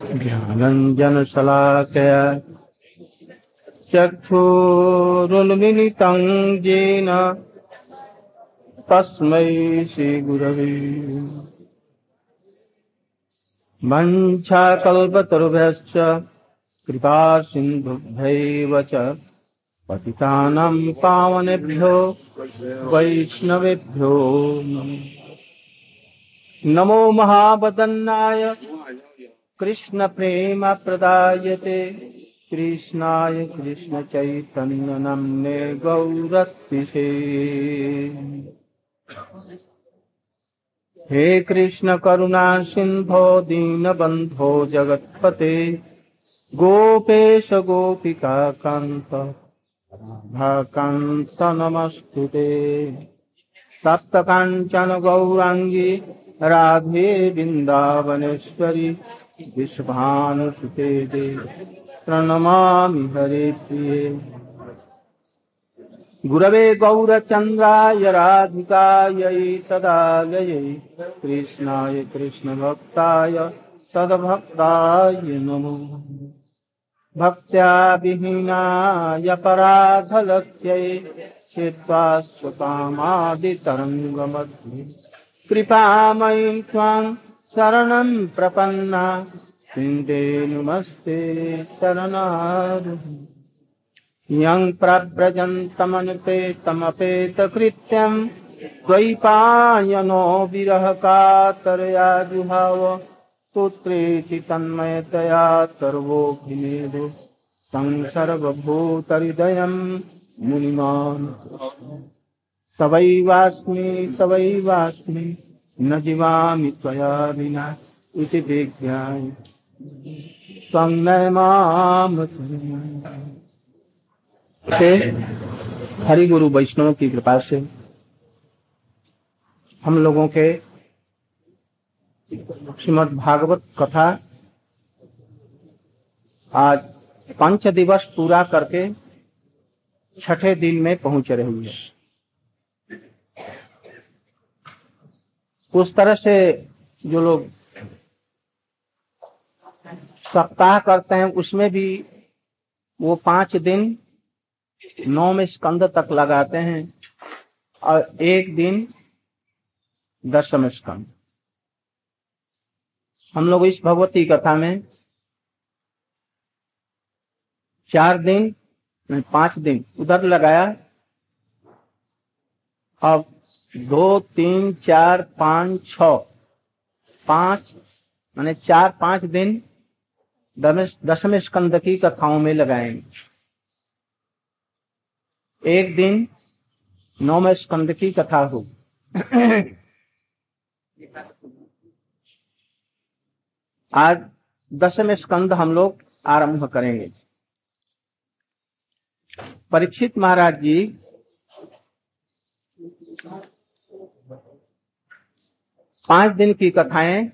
ज्ञानञ्जनशलाकया चक्षुरुन्मिलितं येन तस्मै श्रीगुरवे। मञ्छाकल्पतरुभ्यश्च कृपा सिन्धुभ्यैव च पतितानां पावनेभ्यो वैष्णवेभ्यो नमो। महावदन्नाय कृष्ण प्रेम प्रदायते। कृष्णाय कृष्ण चैतन्य नमने गौरत्से हे कृष्ण करुणा सिंधो दीन बंधो जगतपते। गोपेश गोपिका कांत कांत नमस्तुते। तप्त कांचन गौरांगी राधे वृंदावनेश्वरी विश्वानुसुते दे, प्रणमामि हरे प्रिये। गुरवे गौरचन्द्राय राधिकायै तदालयै, कृष्णाय कृष्णभक्ताय तद्भक्ताय नमो। भक्त्या विहीनाय पराधलक्ष्यै चित्वा स्वकामादितरङ्गमध्ये। कृपामयि त्वां शरणं प्रपन्ना। पिण्डे नमस्ते चरणारु यं प्रव्रजन्तमनुपेतमपेतकृत्यं द्वैपायनो विरहकातरया जुहाव पुत्रेति तन्मयतया सर्वोऽभिनेदु तं सर्वभूतहृदयं मुनिमान्। तवैवास्मि तवैवास्मि। न जीवामि त्वया विना इति विज्ञाय। से हरि गुरु वैष्णव की कृपा से हम लोगों के श्रीमद भागवत कथा आज पंच दिवस पूरा करके छठे दिन में पहुँच रही है। उस तरह से जो लोग सप्ताह करते हैं, उसमें भी वो पाँच दिन नौम स्कंद तक लगाते हैं और एक दिन दशम स्कंद। हम लोग इस भगवती कथा में चार दिन, नहीं, पाँच दिन उधर लगाया। अब दो, तीन, चार, पाँच, छ। पाँच, माने चार, पाँच दिन दशम स्कंद की कथाओं में लगाएँगे एक दिन नौम स्कंद की कथा हो। आज दशम स्कंद हम लोग आरंभ करेंगे। परीक्षित महाराज जी पाँच दिन की कथाएँ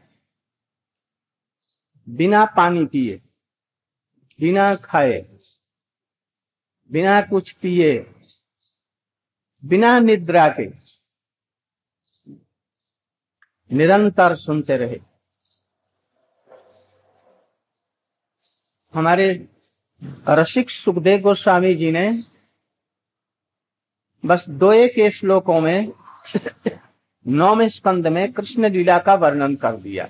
बिना पानी पिए, बिना खाए, बिना कुछ पिए, बिना निद्रा के निरंतर सुनते रहे। हमारे रसिक सुखदेव गोस्वामी जी ने बस दो एक श्लोकों में नौम स्कंद में कृष्ण लीला का वर्णन कर दिया।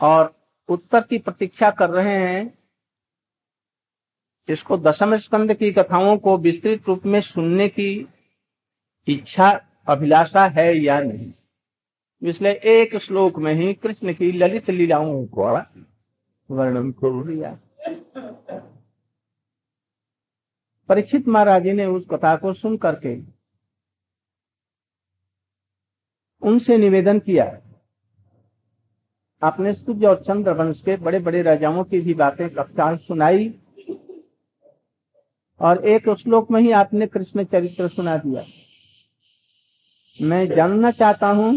और उत्तर की प्रतीक्षा कर रहे हैं, इसको दशम स्कंद की कथाओं को विस्तृत रूप में सुनने की इच्छा, अभिलाषा है या नहीं? इसलिए एक श्लोक में ही कृष्ण की ललित लीलाओं को वर्णन को दिया। परीक्षित महाराज जी ने उस कथा को सुन करके उनसे निवेदन किया। आपने सूर्य और चंद्र वंश के बड़े बड़े राजाओं की भी बातें कक्षा सुनाई और एक श्लोक में ही आपने कृष्ण चरित्र सुना दिया। मैं जानना चाहता हूँ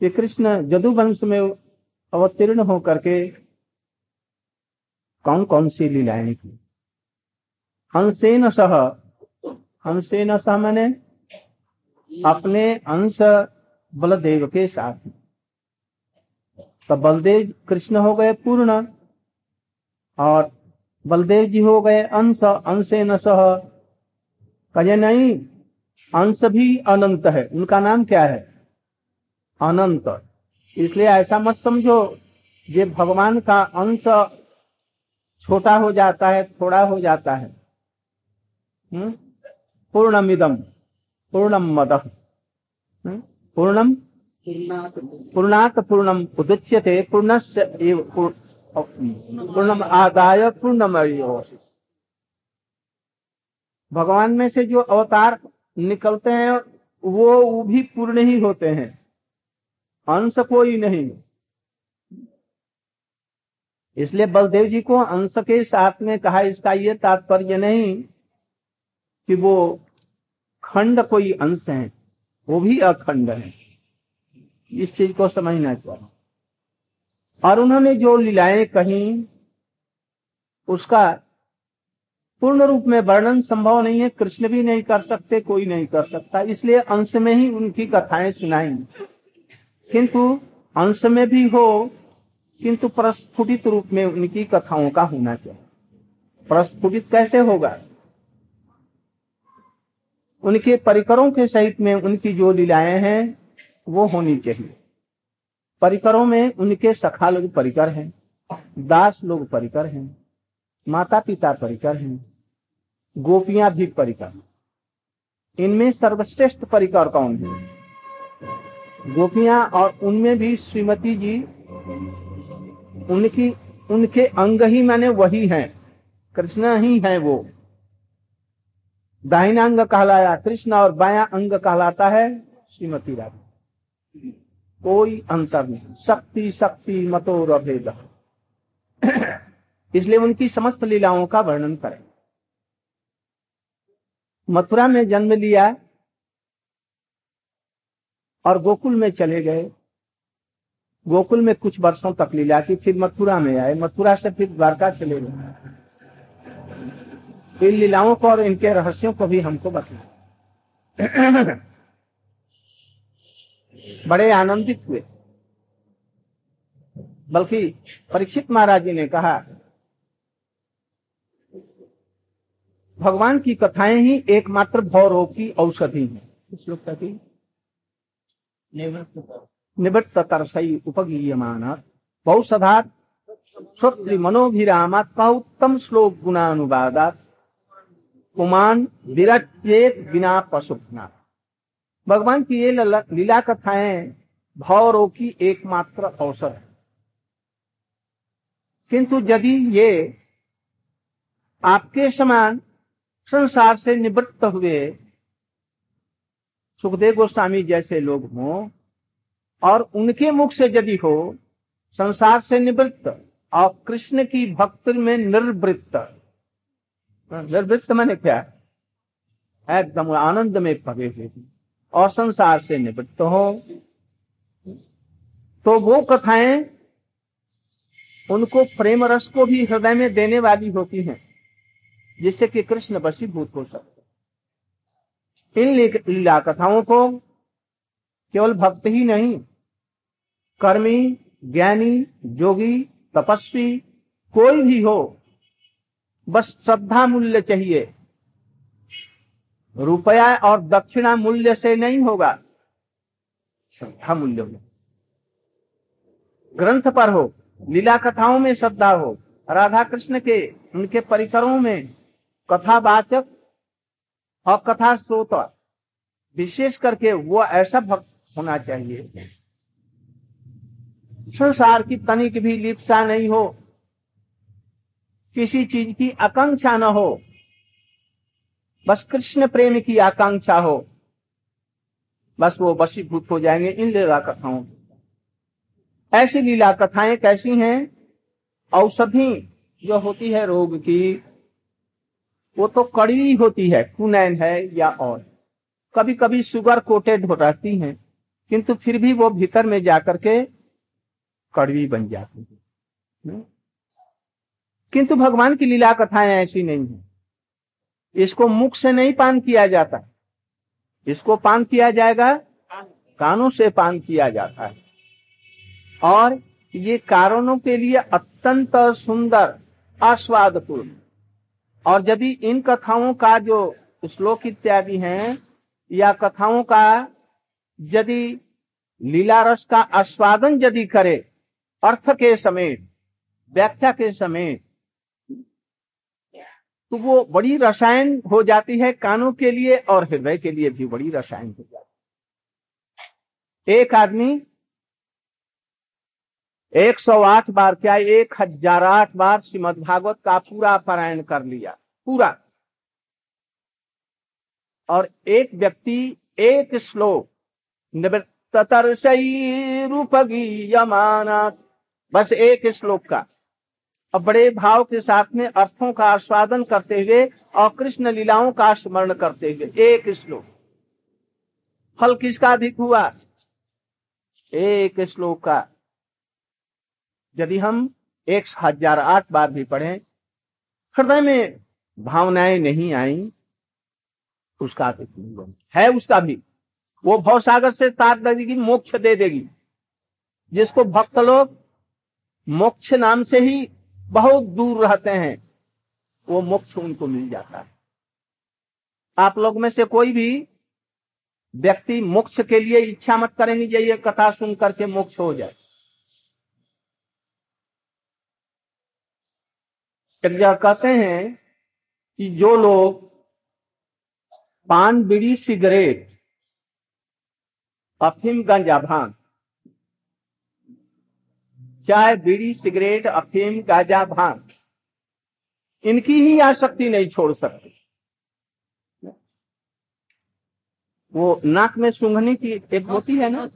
कि कृष्ण जदु वंश में अवतीर्ण होकर के कौन कौन सी लीलाएँ की हंसेन सह। हंसेन सह मैंने अपने अंश बलदेव के साथ। तो बलदेव कृष्ण हो गए पूर्ण, और बलदेव जी हो गए अंश, अंशे न सह कहे, नहीं, अंश भी अनंत है। उनका नाम क्या है? अनंत। इसलिए ऐसा मत समझो, ये भगवान का अंश छोटा हो जाता है, थोड़ा हो जाता है। हम्म? पूर्णमिदम। पूर्णम मद? पूर्णम पूर्णात पूर्णम उदच्यते पूर्णस्य पूर्णम आदाय पूर्णम भगवान में से जो अवतार निकलते हैं वो वो भी पूर्ण ही होते हैं। अंश कोई नहीं। इसलिए बलदेव जी को अंश के साथ में कहा इसका ये तात्पर्य नहीं कि वो खंड कोई अंश है, वो भी अखंड है। इस चीज़ को समझना चाहिए और उन्होंने जो लीलाएँ कही, उसका पूर्ण रूप में वर्णन संभव नहीं है, कृष्ण भी नहीं कर सकते, कोई नहीं कर सकता। इसलिए अंश में ही उनकी कथाएँ सुनाई। किंतु अंश में भी हो, किंतु प्रस्फुटित रूप में उनकी कथाओं का होना चाहिए। प्रस्फुटित कैसे होगा? उनके परिकरों के सहित में उनकी जो लीलाएँ हैं, वो होनी चाहिए। परिकरों में उनके सखा लोग परिकर हैं, दास लोग परिकर हैं माता पिता परिकर हैं, गोपियाँ भी परिकर इनमें सर्वश्रेष्ठ परिकर कौन है? गोपियाँ और उनमें भी श्रीमती जी, उनकी, उनके अंग ही माने वही हैं, कृष्णा ही है वो। दाहिना अंग कहलाया कृष्ण और बाया अंग कहलाता है श्रीमती राधा। कोई अंतर नहीं। शक्ति शक्ति, मतो रभेद। इसलिए उनकी समस्त लीलाओं का वर्णन करें। मथुरा में जन्म लिया और गोकुल में चले गए। गोकुल में कुछ वर्षों तक लीला की, फिर मथुरा में आए। मथुरा से फिर द्वारका चले गए। इन लीलाओं को और इनके रहस्यों को भी हमको बता बड़े आनंदित हुए। बल्कि परीक्षित महाराज जी ने कहा, भगवान की कथाएँ ही एकमात्र भौरोग की औषधि है। इस लोग कहती निवृत्त तरसई उपगीयमान। बहुसधात श्रोत्री मनोभिरामात का उत्तम श्लोक गुणानुवादात। कुमान विरचेत बिना पशुपना भगवान की ये लीला कथाएँ भौरों की एकमात्र अवसर है। किंतु यदि ये आपके समान संसार से निवृत्त हुए सुखदेव गोस्वामी जैसे लोग हों और उनके मुख से यदि हो, संसार से निवृत्त और कृष्ण की भक्ति में निर्वृत्त निर्वृत्त मैंने क्या? एकदम आनंद में पगे हुए और संसार से निवृत्त हो। तो वो कथाएँ उनको प्रेम रस को भी हृदय में देने वाली होती हैं, जिससे कि कृष्ण वशीभूत हो सकते इन लीला कथाओं को केवल भक्त ही नहीं, कर्मी, ज्ञानी, जोगी, तपस्वी, कोई भी हो बस श्रद्धा मूल्य चाहिए। रुपया और दक्षिणा मूल्य से नहीं होगा। श्रद्धा मूल्य हो। ग्रंथ पर हो, लीला कथाओं में श्रद्धा हो, राधा कृष्ण के, उनके परिसरों में कथावाचक और कथा श्रोता, विशेष करके वो ऐसा भक्त होना चाहिए। संसार की तनिक भी लिप्सा नहीं हो किसी चीज़ की आकांक्षा न हो, बस कृष्ण प्रेम की आकांक्षा हो, बस वो वशीभूत हो जाएँगे। इन लीला कथाओं ऐसी लीला कथाएँ कैसी हैं? औषधि जो होती है रोग की, वो तो कड़वी होती है, कुनैन है या और। कभी कभी शुगर कोटेड हो रहती है, किंतु फिर भी वो भीतर में जाकर के कड़वी बन जाती है? किंतु भगवान की लीला कथाएँ ऐसी नहीं है। इसको मुख से नहीं पान किया जाता। इसको पान किया जाएगा, कानों से पान किया जाता है। और ये कारणों के लिए अत्यंत सुंदर, आस्वादपूर्ण। और यदि इन कथाओं का जो श्लोक इत्यादि हैं, या कथाओं का यदि लीला रस का आस्वादन यदि करे, अर्थ के समेत, व्याख्या के समेत तो वो बड़ी रसायन हो जाती है कानों के लिए और हृदय के लिए भी बड़ी रसायन हो जाती है। एक आदमी एक सौ आठ बार क्या एक हज़ार आठ बार श्रीमद भागवत का पूरा पारायण कर लिया, पूरा। और एक व्यक्ति, एक श्लोक निवृत्तरसई रूपगीयमाना बस एक श्लोक का। और बड़े भाव के साथ में अर्थों का आस्वादन करते हुए और कृष्ण लीलाओं का स्मरण करते हुए। एक श्लोक। फल किसका अधिक हुआ? एक श्लोक का। यदि हम एक हज़ार आठ बार भी पढ़े, हृदय में भावनाएँ नहीं आई, उसका अधिक है उसका भी। वो भव सागर से तार देगी मोक्ष दे देगी। जिसको भक्त लोग मोक्ष नाम से ही बहुत दूर रहते हैं, वो मोक्ष उनको मिल जाता है। आप लोग में से कोई भी व्यक्ति मोक्ष के लिए इच्छा मत करेंगे ये कथा सुन करके मोक्ष हो जाए। कहते हैं कि जो लोग पान, बीड़ी, सिगरेट अफीम गंजा, भाँग चाय बीड़ी, सिगरेट, अफीम, गाजा, भाँग। इनकी ही आसक्ति नहीं छोड़ सकते। वो नाक में सुंघने की एक होती है ना?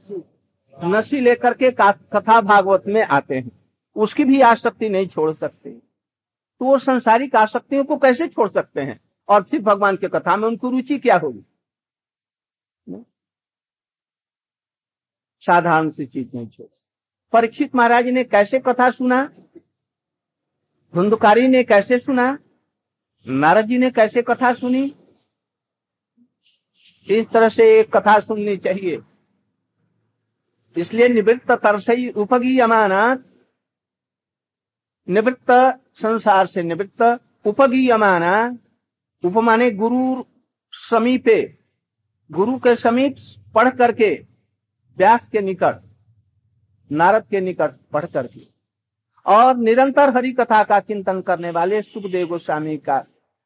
नशी लेकर के कथा भागवत में आते हैं। उसकी भी आसक्ति नहीं छोड़ सकते। तो वो संसारिक आसक्तियों को कैसे छोड़ सकते हैं? और फिर भगवान के कथा में उनको रुचि क्या होगी? साधारण सी चीज़ नहीं छोड़ परीक्षित महाराज ने कैसे कथा सुना? धुंधकारी ने कैसे सुना? नारद जी ने कैसे कथा सुनी? इस तरह से एक कथा सुननी चाहिए। इसलिए निवृत्त तरसई उपगी अमानत निवृत्त संसार से निवृत्त उपगी अमाना उपमाने गुरु समीपे, गुरु के समीप पढ़ करके व्यास के निकट नारद के निकट पढ़ करके और निरंतर हरि कथा का चिंतन करने वाले सुखदेव गोस्वामी का,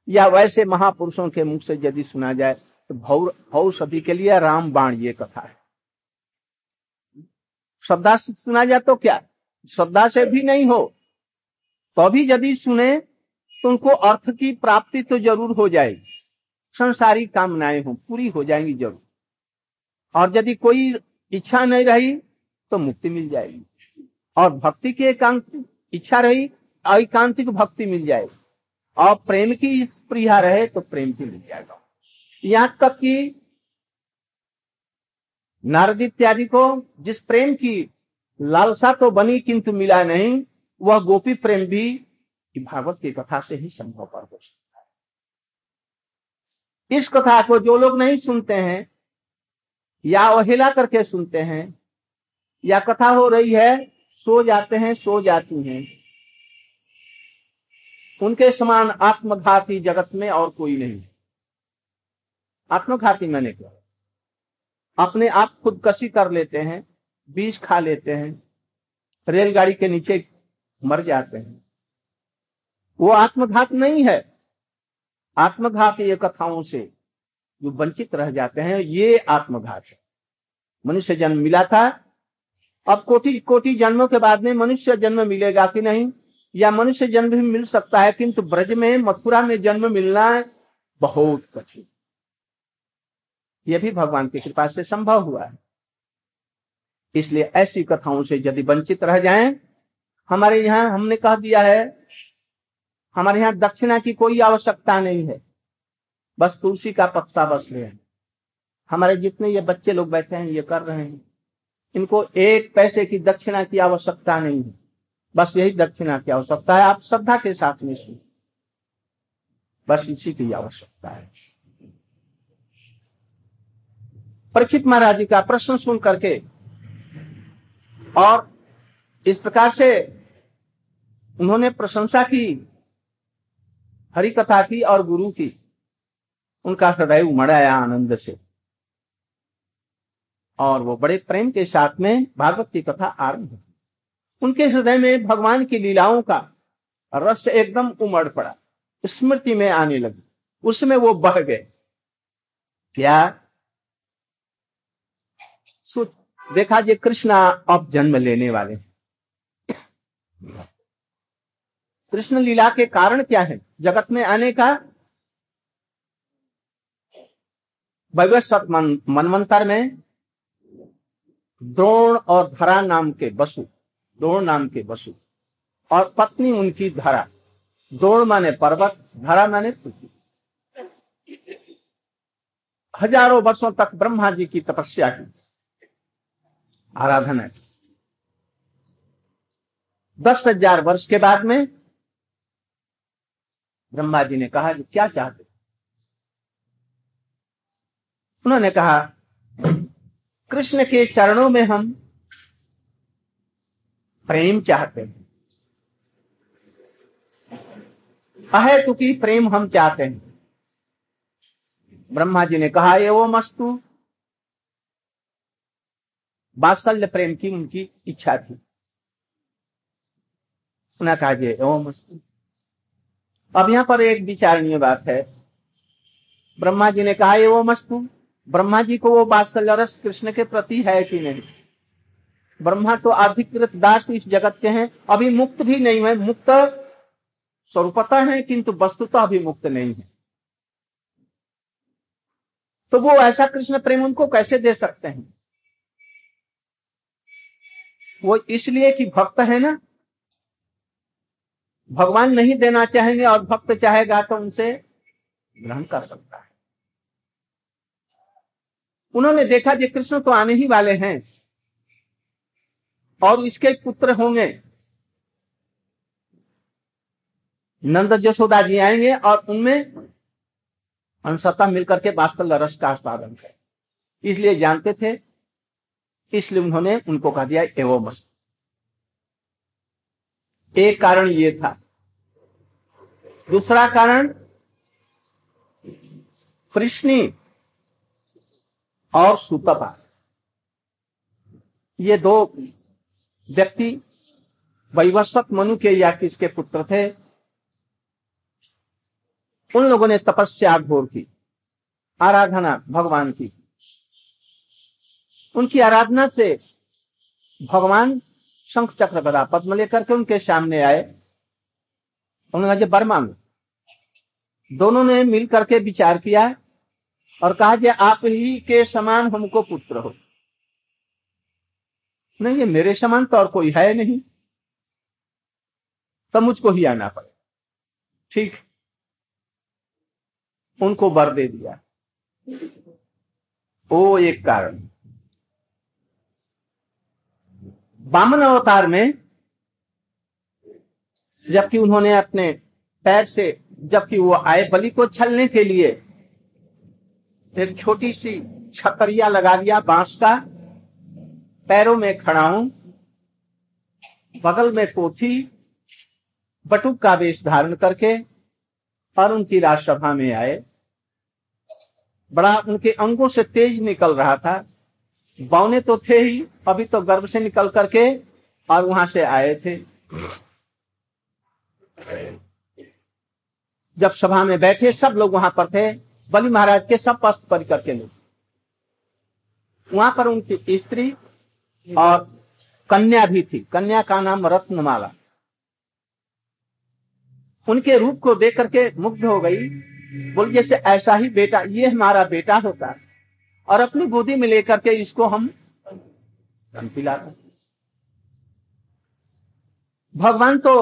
या वैसे महापुरुषों के मुख से यदि सुना जाए तो भौ भौ सभी के लिए राम बाण ये कथा है। श्रद्धा से सुना जाए तो क्या? श्रद्धा से भी नहीं हो तो भी यदि सुने तो उनको अर्थ की प्राप्ति तो ज़रूर हो जाएगी। संसारी कामनाएँ हो, पूरी हो जाएँगी ज़रूर। और यदि कोई इच्छा नहीं रही तो मुक्ति मिल जाएगी। और भक्ति की एकांत इच्छा रही, एकांतिक भक्ति मिल जाएगी। और प्रेम की इस प्रिया रहे तो प्रेम भी मिल जाएगा। यहाँ तक कि नारद इत्यादि को जिस प्रेम की लालसा तो बनी, किंतु मिला नहीं, वह गोपी प्रेम भी भागवत की कथा से ही संभव पर हो सकता है। इस कथा को जो लोग नहीं सुनते हैं, या अवहेला करके सुनते हैं या कथा हो रही है, सो जाते हैं, सो जाती हैं। उनके समान आत्मघाती जगत में और कोई नहीं। आत्मघाती मैंने क्या? अपने आप खुद कसी कर लेते हैं, बीज खा लेते हैं, रेलगाड़ी के नीचे मर जाते हैं। वो आत्मघात नहीं है। आत्मघात ये कथाओं से जो वंचित रह जाते हैं, ये आत्मघात है। मनुष्य जन्म मिला था अब कोटि कोटि जन्मों के बाद में मनुष्य जन्म मिलेगा कि नहीं? या मनुष्य जन्म भी मिल सकता है, किंतु ब्रज में, मथुरा में जन्म मिलना बहुत कठिन। यह भी भगवान की कृपा से संभव हुआ है। इसलिए ऐसी कथाओं से यदि वंचित रह जाएँ, हमारे यहाँ हमने कह दिया है, हमारे यहाँ दक्षिणा की कोई आवश्यकता नहीं है। बस तुलसी का पत्ता बस ले हमारे जितने ये बच्चे लोग बैठे हैं, ये कर रहे हैं। इनको एक पैसे की दक्षिणा की आवश्यकता नहीं है। बस यही दक्षिणा की आवश्यकता है। आप श्रद्धा के साथ में सुन। बस इसी की आवश्यकता है। परीक्षित महाराज जी का प्रश्न सुन करके और इस प्रकार से उन्होंने प्रशंसा की हरि कथा की और गुरु की, उनका हृदय उमड़ आया आनंद से। और वो बड़े प्रेम के साथ में भागवत की कथा आरंभ उनके हृदय में भगवान की लीलाओं का रस एकदम उमड़ पड़ा। स्मृति में आने लगी। उसमें वो बह गए। क्या सोच देखा जी कृष्णा अब जन्म लेने वाले कृष्ण लीला के कारण क्या है? जगत में आने का वैवस्वत मन, मनवंतर में द्रोण और धरा नाम के बसु, द्रोण नाम के बसु, और पत्नी उनकी धरा। द्रोण माने पर्वत, धरा माने पृथ्वी। हज़ारों वर्षों तक ब्रह्मा जी की तपस्या की, आराधना की। दस हज़ार वर्ष के बाद में ब्रह्मा जी ने कहा कि क्या चाहते उन्होंने कहा कृष्ण के चरणों में हम प्रेम चाहते हैं। अहेतुकी प्रेम हम चाहते हैं। ब्रह्मा जी ने कहा, ये वो मस्तु बात्सल्य प्रेम की उनकी इच्छा थी। उन्हें कहा जी एवं मस्तु। अब यहाँ पर एक विचारणीय बात है। ब्रह्मा जी ने कहा, ये वो मस्तु ब्रह्मा जी को वो बात्सल्य रस कृष्ण के प्रति है कि नहीं? ब्रह्मा तो अधिकृत दास इस जगत के हैं, अभी मुक्त भी नहीं है मुक्त स्वरूपता है, किंतु वस्तुता अभी मुक्त नहीं है। तो वो ऐसा कृष्ण प्रेम उनको कैसे दे सकते हैं? वो इसलिए कि भक्त है ना? भगवान नहीं देना चाहेंगे और भक्त चाहेगा तो उनसे ग्रहण कर सकता है। उन्होंने देखा कि कृष्ण तो आने ही वाले हैं और इसके पुत्र होंगे। नंद जसोदा जी आएँगे और उनमें अंशता मिलकर के वास्तव रस का आस्वादन है इसलिए जानते थे, इसलिए उन्होंने उनको कह दिया एवं मस्त एक कारण ये था। दूसरा कारण, कृष्णी और सुतपा ये दो व्यक्ति वैवस्वत मनु के या किसके पुत्र थे, उन लोगों ने तपस्या घोर की, आराधना भगवान की। उनकी आराधना से भगवान शंख चक्र गदा पद्म लेकर के उनके सामने आए। उन्होंने कहा बर मांग दोनों ने मिल करके विचार किया और कहा कि आप ही के समान हमको पुत्र हो। नहीं, ये मेरे समान तो और कोई है नहीं। तो मुझको ही आना पड़े। ठीक। उनको बर दे दिया। वो एक कारण। बामन अवतार में जबकि उन्होंने अपने पैर से, जबकि वो आए बलि को छलने के लिए एक छोटी सी छतरिया लगा दिया बाँस का। पैरों में खड़ा हूँ। बगल में पोथी, बटुक का वेश धारण करके और उनकी राजसभा में आए। बड़ा उनके अंगों से तेज निकल रहा था। बौने तो थे ही, अभी तो गर्भ से निकल करके और वहाँ से आए थे। जब सभा में बैठे, सब लोग वहाँ पर थे। बलि महाराज के सब पस्त परिकर के लोग वहाँ पर उनकी स्त्री और कन्या भी थी। कन्या का नाम रत्नमाला। उनके रूप को देख करके मुग्ध हो गई। बोल, जैसे ऐसा ही बेटा, ये हमारा बेटा होता। और अपनी गोदी में लेकर के इसको हम पिलाते भगवान तो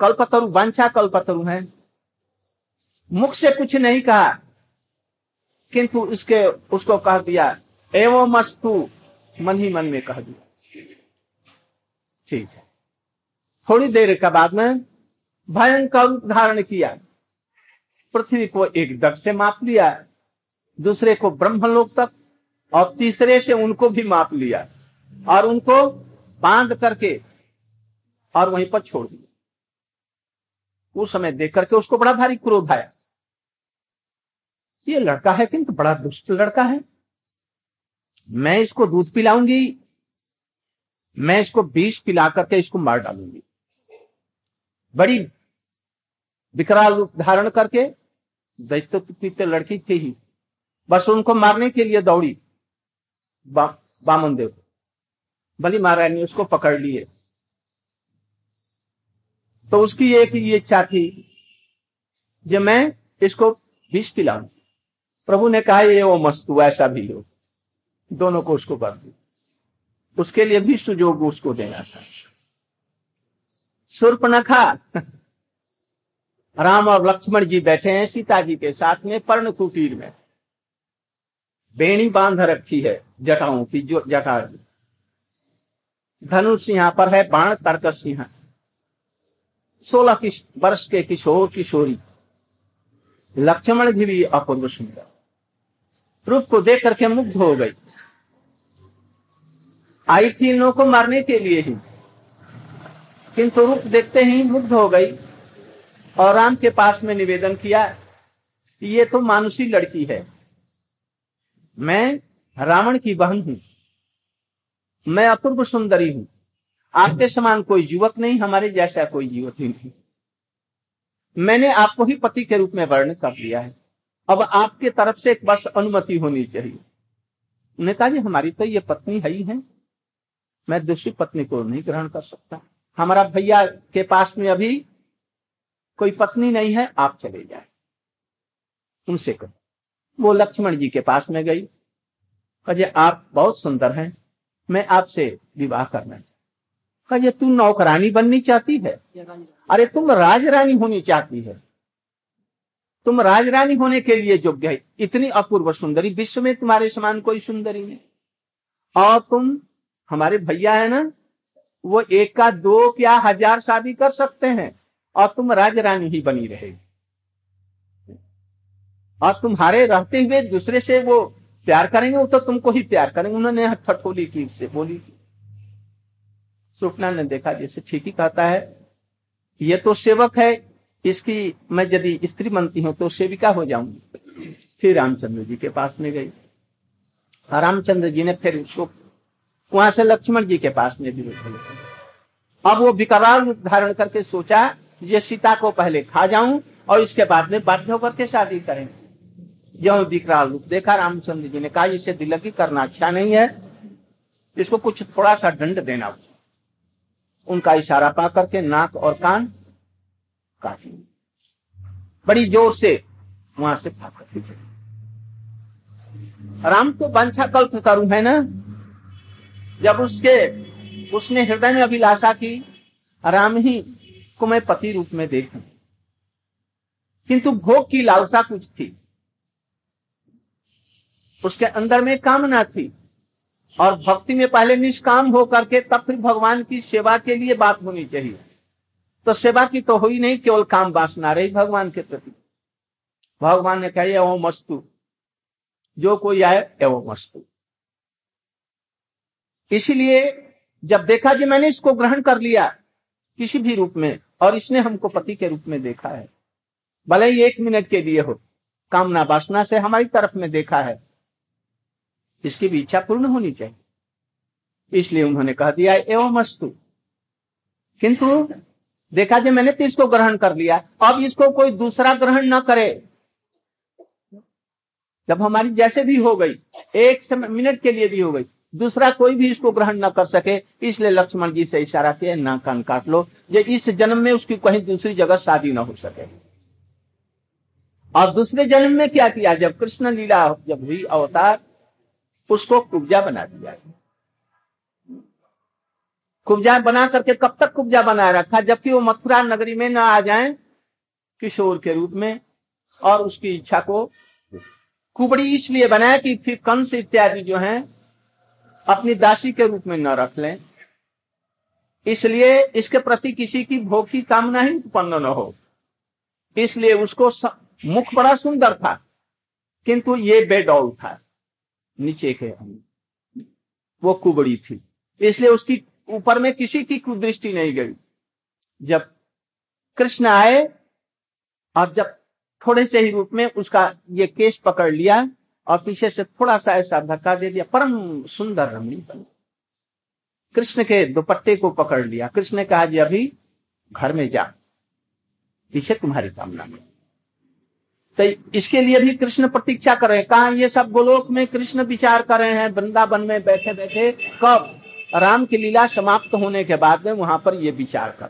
कल्पतरु वांछा कल्पतरु है। मुख से कुछ नहीं कहा। किंतु इसके, उसको कह दिया, एवं मस्तु मन ही मन में कह दिया। ठीक है। थोड़ी देर के बाद में भयंकर रूप धारण किया। पृथ्वी को एक दग से माप लिया, दूसरे को ब्रह्मलोक तक, और तीसरे से उनको भी माप लिया, और उनको बाँध करके और वहीं पर छोड़ दिया। उस समय देख करके उसको बड़ा भारी क्रोध आया। ये लड़का है किंतु बड़ा दुष्ट लड़का है। मैं इसको दूध पिलाऊँगी मैं इसको बीज पिला करके इसको मार डालूँगी। बड़ी विकराल रूप धारण करके दैत्य लड़की थी ही। बस उनको मारने के लिए दौड़ी बा, बामन देव। बली ने उसको पकड़ लिए। तो उसकी एक ये इच्छा थी जो मैं इसको विष पिलाऊ प्रभु ने कहा, ये वो मस्तु ऐसा भी हो। दोनों को उसको कर दी उसके लिए भी सुजोग उसको देना था। सुर्प सुर्पनखा राम और लक्ष्मण जी बैठे हैं सीता जी के साथ में पर्ण कुटीर में। बेणी बाँध रखी है जटाओं की, जो जटा। धनुष यहाँ पर है, बाण तर्कस यहाँ। सोलह वर्ष के किशोर किशोरी। लक्ष्मण भी अपूर्व सुंदर। रूप को देख करके मुग्ध हो गई। आई थी इन को मारने के लिए ही। किंतु रूप देखते ही मुग्ध हो गई और राम के पास में निवेदन किया ये तो मानुषी लड़की है। मैं रावण की बहन हूँ। मैं अपूर्व सुंदरी हूँ। आपके समान कोई युवक नहीं, हमारे जैसा कोई युवक नहीं। मैंने आपको ही पति के रूप में वर्ण कर दिया है। अब आपके तरफ़ से एक बस अनुमति होनी चाहिए। नेताजी हमारी तो ये पत्नी है ही है। मैं दूसरी पत्नी को नहीं ग्रहण कर सकता। हमारा भैया के पास में अभी कोई पत्नी नहीं है आप चले जाए। उनसे कहो। वो लक्ष्मण जी के पास में गई। कहे आप बहुत सुंदर हैं। मैं आपसे विवाह करना चाहता कहे तू नौकरानी बननी चाहती है? अरे तुम राजरानी होनी चाहती है। तुम राजरानी होने के लिए योग्य है। इतनी अपूर्व सुंदरी, विश्व में तुम्हारे समान कोई सुंदरी नहीं। और तुम हमारे भैया है ना, वो एक का दो क्या हज़ार शादी कर सकते हैं, और तुम राज रानी ही बनी रहेगी। और तुम्हारे रहते हुए दूसरे से वो प्यार करेंगे, वो तो तुमको ही प्यार करेंगे। उन्होंने ठठोली की उससे बोली सुपना ने देखा, जैसे ठीक ही कहता है, ये तो सेवक है इसकी, मैं यदि स्त्री बनती हूँ तो सेविका हो जाऊँगी। फिर रामचंद्र जी के पास में गई। रामचंद्र जी ने फिर उसको वहाँ से लक्ष्मण जी के पास में भी अब वो विकराल रूप धारण करके सोचा, ये सीता को पहले खा जाऊँ और इसके बाद में बाध्य होकर के शादी करें। यह विकराल रूप देखा रामचंद्र जी ने कहा, इसे दिलगी करना अच्छा नहीं है। इसको कुछ थोड़ा सा दंड देना उनका इशारा पा करके नाक और कान काटी बड़ी ज़ोर से वहाँ से भाग राम तो वंशा कल्प करूँ है ना? जब उसके, उसने हृदय में अभिलाषा की, राम ही को मैं पति रूप में देखूँ। किंतु भोग की लालसा कुछ थी। उसके अंदर में कामना थी। और भक्ति में पहले निष्काम हो करके तब फिर भगवान की सेवा के लिए बात होनी चाहिए। तो सेवा की तो हुई नहीं, केवल काम वासना रही भगवान के प्रति। भगवान ने कहा, एवं मस्तु जो कोई आए, एवं मस्तु इसीलिए जब देखा जी मैंने इसको ग्रहण कर लिया, किसी भी रूप में, और इसने हमको पति के रूप में देखा है, भले ही एक मिनट के लिए हो, कामना वासना से हमारी तरफ़ में देखा है, इसकी भी इच्छा पूर्ण होनी चाहिए। इसलिए उन्होंने कह दिया, एवं मस्तु किंतु देखा जी, मैंने तो इसको ग्रहण कर लिया। अब इसको कोई दूसरा ग्रहण न करे। जब हमारी जैसे भी हो गई, एक मिनट के लिए भी हो गई, दूसरा कोई भी इसको ग्रहण न कर सके, इसलिए लक्ष्मण जी से इशारा किया, ना कान काट लो, ये इस जन्म में उसकी कहीं दूसरी जगह शादी ना हो सके। और दूसरे जन्म में क्या किया? जब कृष्ण लीला जब हुई अवतार, उसको कुब्जा बना दिया। कुब्जा बना करके कब तक कुब्जा बनाए रखा? जबकि वो मथुरा नगरी में न आ जाए किशोर के रूप में और उसकी इच्छा को कुबड़ी इसलिए बनाया कि फिर कंस इत्यादि जो हैं, अपनी दासी के रूप में न रख लें। इसलिए इसके प्रति किसी की भोग की कामना ही उत्पन्न न हो। इसलिए उसको स... मुख बड़ा सुंदर था, किंतु ये बेडौल था, नीचे के वो कुबड़ी थी। इसलिए उसकी ऊपर में किसी की कुदृष्टि नहीं गई। जब कृष्ण आए और जब थोड़े से ही रूप में उसका ये केस पकड़ लिया और पीछे से थोड़ा सा ऐसा धक्का दे दिया, परम सुंदर रमणी बन कृष्ण के दुपट्टे को पकड़ लिया। कृष्ण ने कहा, जी, अभी घर में जा। पीछे तुम्हारी कामना में तो इसके लिए भी कृष्ण प्रतीक्षा कर रहे हैं। कहा, ये सब गोलोक में कृष्ण विचार कर रहे हैं। वृंदावन में बैठे बैठे कब राम की लीला समाप्त होने के बाद में वहाँ पर ये विचार कर